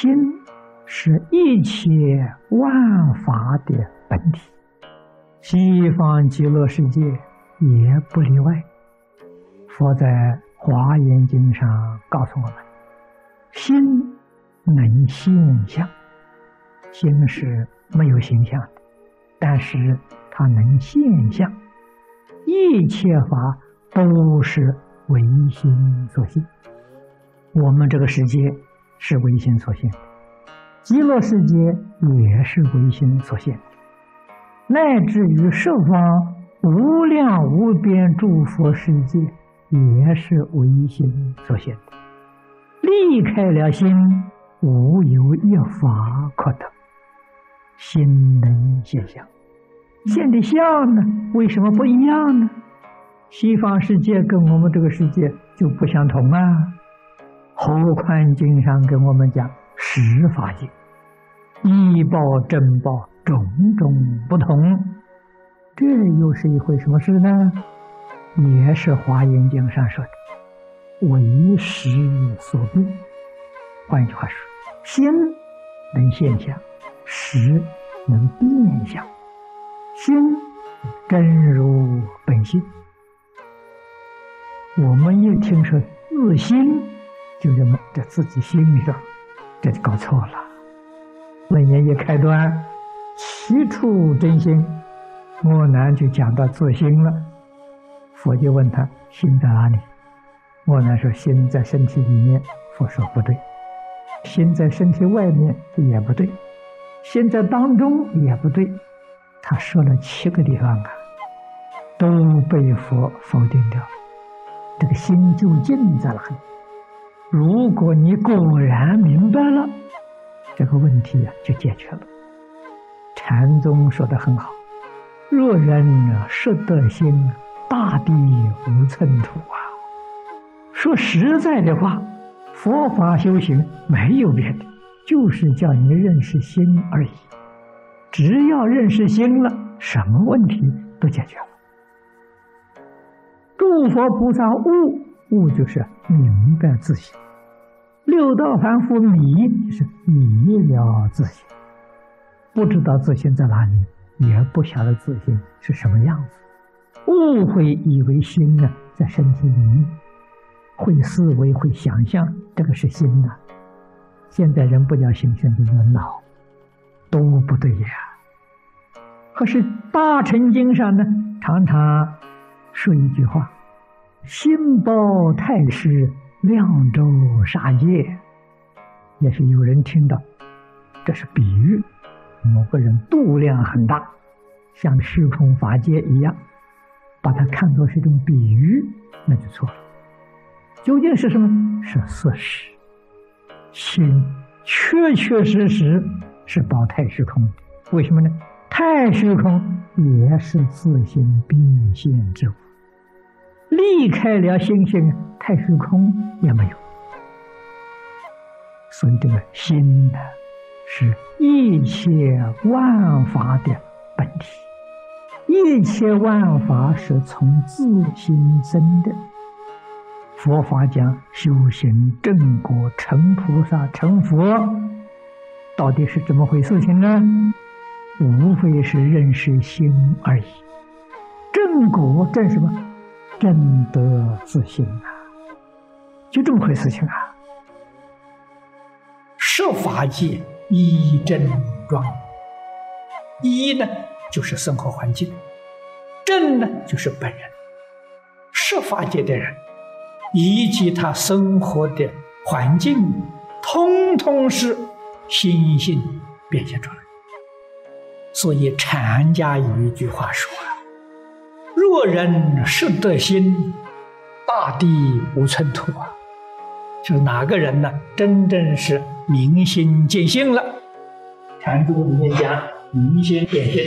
心是一切万法的本体，西方极乐世界也不例外。佛在《华严经》上告诉我们：心能现象，心是没有形象的，但是它能现象。一切法都是唯心所现，我们这个世界是唯心所现，极乐世界也是唯心所现，乃至于十方无量无边诸佛世界也是唯心所现的。离开了心，无有一法可得。心能现象。现的相呢？为什么不一样呢？西方世界跟我们这个世界就不相同啊！何况经上跟我们讲十法界，一报正报，种种不同，这又是一回什么事呢？也是华严经上说的，为时所变。换句话说，心能现象，识能变相。心真如本性，我们一听说自心，就认为在自己心里上，这就搞错了。楞严一开端，七处真心，莫南就讲到自心了。佛就问他心在哪里？莫南说心在身体里面。佛说不对，心在身体外面也不对，心在当中也不对。他说了七个地方啊，都被佛否定掉。这个心究竟在哪里？如果你果然明白了，这个问题啊就解决了。禅宗说的很好：“若人识得心，大地无寸土啊。”说实在的话，佛法修行没有别的，就是叫你认识心而已。只要认识心了，什么问题都解决了。诸佛菩萨悟悟就是明白自性，六道凡夫迷就是迷了自性，不知道自性在哪里，也不晓得自性是什么样子，误会以为心呢在身体里面，会思维会想象，这个是心呐。现在人不叫心，现在叫脑。都不对呀！可是大乘经上呢，常常说一句话：“心包太师，量州杀戒。”也是有人听到，这是比喻某个人度量很大，像虚空法界一样，把它看作是一种比喻，那就错了。究竟是什么？是事实。心确确实实。是包太虚空的，为什么呢？太虚空也是自心变现之物，离开了心性，太虚空也没有。所以这个心呢，是一切万法的本体，一切万法是从自心生的。佛法讲修行正果，成菩萨，成佛。到底是怎么回事情呢？无非是认识心而已。正果正什么？正得自信啊！就这么回事情啊！设法界一正庄，一呢就是生活环境，正呢就是本人。设法界的人以及他生活的环境，通通是。心性变现出来，所以禅家有一句话说：“：“若人是德心，大地无寸土啊！”就是哪个人呢？真正是明心见性了。禅宗里面讲明心见性，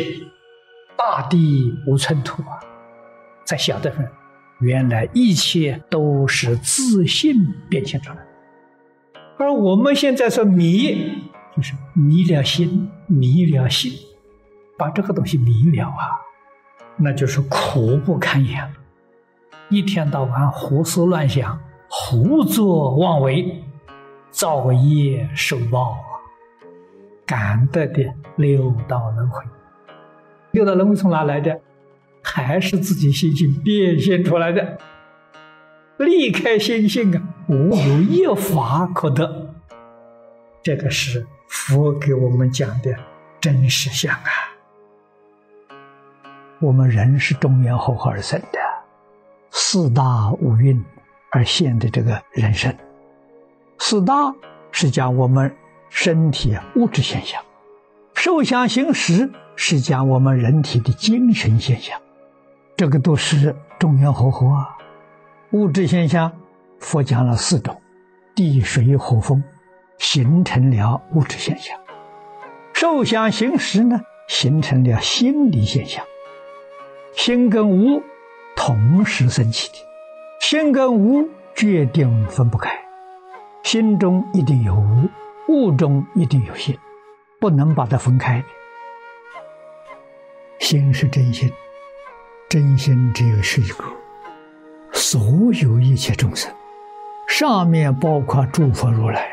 大地无寸土啊！才晓得，原来一切都是自信变现出来。而我们现在说迷，就是迷了心，迷了心，把这个东西迷了啊，那就是苦不堪言。一天到晚胡思乱想，胡作妄为，造业受报啊，感得的六道轮回。六道轮回从哪来的？还是自己心性变现出来的。离开心性啊，无有一法可得。这个是佛给我们讲的真实相啊。我们人是中原后而生的，四大五蕴而现的这个人生。四大是讲我们身体物质现象，受想行识是讲我们人体的精神现象。这个都是中原和合啊。物质现象，佛讲了四种：地、水、火、风，形成了物质现象；受想行识呢，形成了心理现象。心跟无同时升起的，心跟无决定分不开。心中一定有无，物中一定有心，不能把它分开。心是真心，真心只有是一个。所有一切众生，上面包括诸佛如来，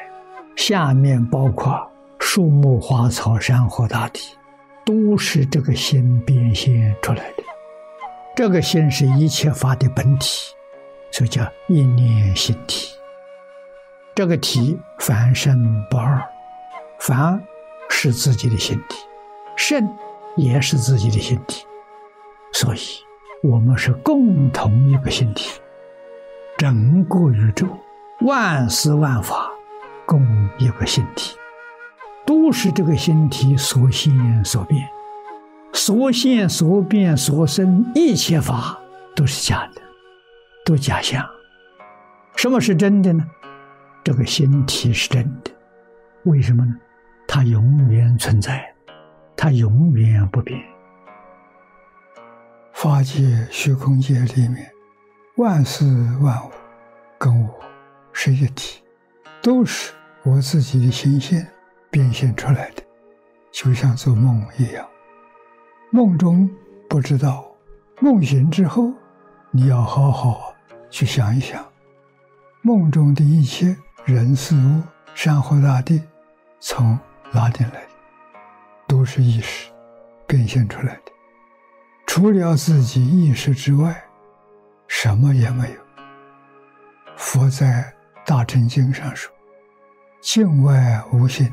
下面包括树木花草山河大地，都是这个心变现出来的。这个心是一切法的本体，所以叫一念心体。这个体凡圣不二，凡是自己的心体，圣也是自己的心体，所以。我们是共同一个心体，整个宇宙万事万法共一个心体，都是这个心体所现所变，所现所变所生一切法都是假的，都假象。什么是真的呢？这个心体是真的，为什么呢？它永远存在，它永远不变。法界、虚空界里面，万事万物跟我是一体，都是我自己的心性变现出来的，就像做梦一样。梦中不知道，梦醒之后，你要好好去想一想，梦中的一切人事物、山河大地，从哪里来的？都是意识变现出来的。除了自己意识之外，什么也没有。佛在《大乘经》上说：“境外无心，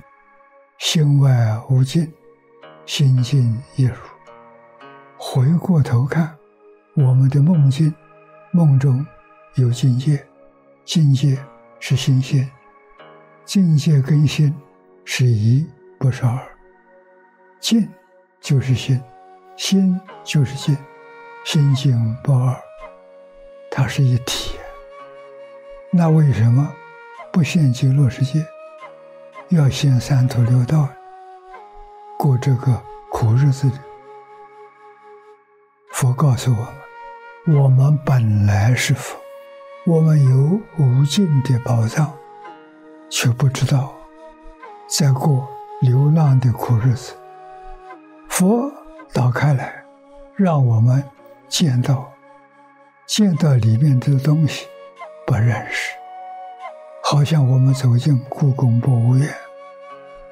心外无境，心境一如。”回过头看，我们的梦境，梦中有境界，境界是心现，境界跟心是一，不是二，境就是心。心就是心，心境不二，它是一体。那为什么不现极乐世界，要现三途六道，过这个苦日子的？佛告诉我们：我们本来是佛，我们有无尽的宝藏，却不知道在过流浪的苦日子。佛。打开来，让我们见到，见到里面的东西，不认识，好像我们走进故宫博物院，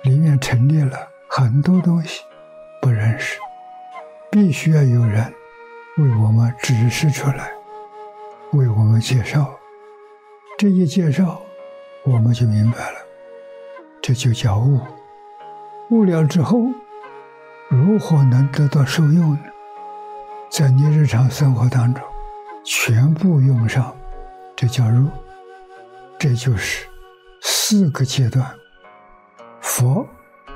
里面陈列了很多东西，不认识，必须要有人为我们指示出来，为我们介绍，这一介绍，我们就明白了，这就叫悟，悟了之后。如何能得到受用呢？在你日常生活当中，全部用上，这叫入。这就是四个阶段，佛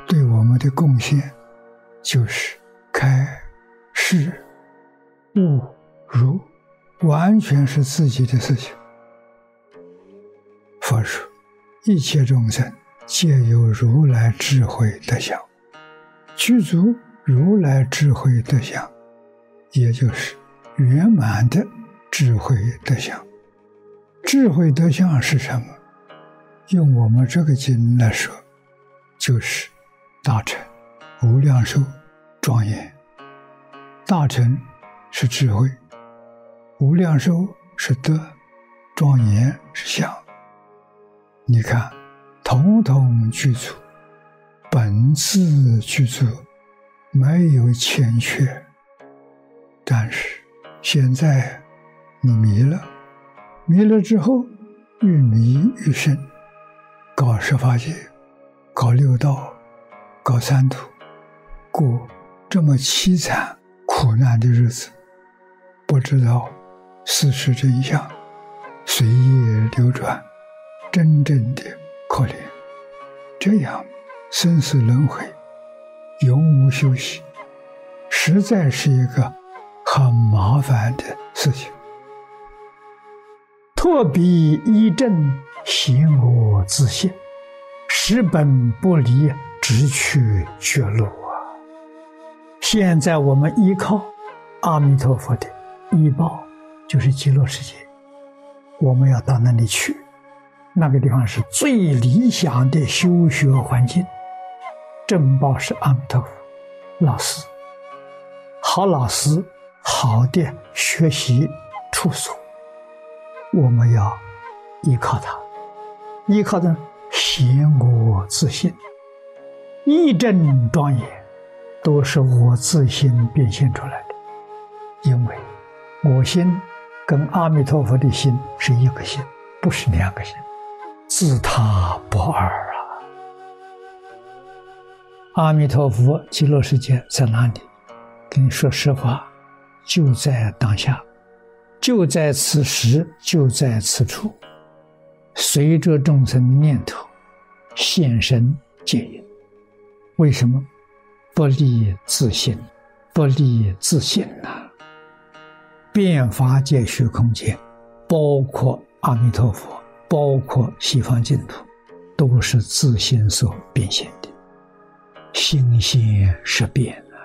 对我们的贡献，就是开、示、悟、如，完全是自己的事情。佛说，一切众生皆有如来智慧德相，具足。如来智慧德相，也就是圆满的智慧德相。智慧德相是什么？用我们这个经来说，就是大乘、无量寿、庄严。大乘是智慧，无量寿是德，庄严是相。你看，统统具足，本自具足，没有欠缺。但是现在你迷了，迷了之后愈迷愈深，搞十法界，搞六道，搞三途，过这么凄惨苦难的日子，不知道事实真相，随意流转，真正的可怜。这样生死轮回，永无休息，实在是一个。很麻烦的事情，托彼一正，行我自现，十本不离，直去绝路啊！现在我们依靠阿弥陀佛的依报，就是极乐世界，我们要到那里去，那个地方是最理想的修学环境。正报是阿弥陀佛老师，好老师。好的学习处所，我们要依靠它，依靠的贤我自信，义正庄严，都是我自信变现出来的。因为我心跟阿弥陀佛的心是一个心，不是两个心，自他不二啊。阿弥陀佛极乐世界在哪里？跟你说实话。就在当下，就在此时，就在此处，随着众生的念头现身接引。为什么不离自信？不离自信呐！变法界虚空界，包括阿弥陀佛，包括西方净土，都是自心所变现的，心现识变啊。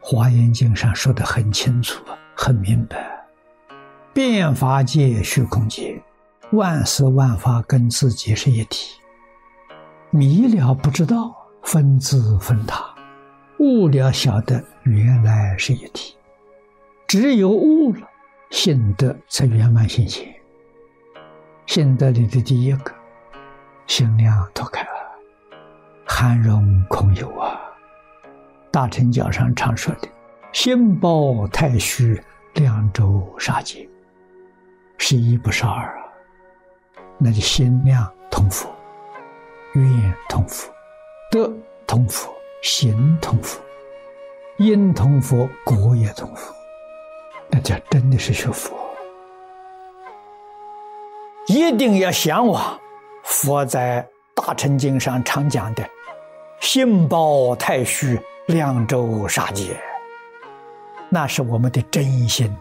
华严经上说的很清楚，很明白。变法界、虚空界，万事万法跟自己是一体。迷了不知道分自分他，悟了晓得原来是一体。只有悟了，心得才圆满现前。心得里的第一个，心量脱开了，含容空有啊。大乘教上常说的“心包太虚，两周杀劫”，是一不是二啊！那就心量通佛，愿通福，德通福，行通福，因通福，果也通福，那叫真的是学佛。一定要向往佛在大乘经上常讲的“心包太虚”。两周杀劫，那是我们的真心，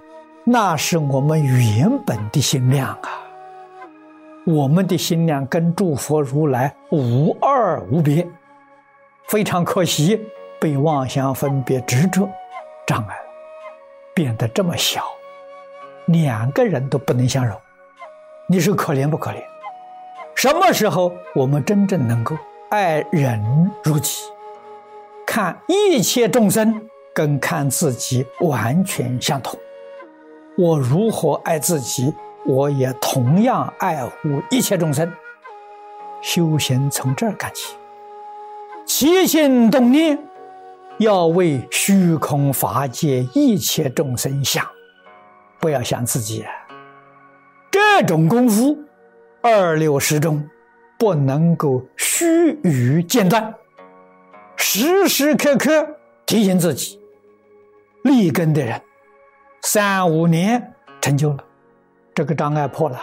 那是我们原本的心量啊！我们的心量跟诸佛如来无二无别，非常可惜，被妄想分别执着障碍了，变得这么小，两个人都不能相容。你说可怜不可怜？什么时候我们真正能够爱人如己？看一切众生，跟看自己完全相同。我如何爱自己，我也同样爱护一切众生。修行从这儿干起，起心动念要为虚空法界一切众生想，不要想自己。这种功夫，二六时中不能够须臾间断。时时刻刻提醒自己，立根的人，三五年成就了，这个障碍破了。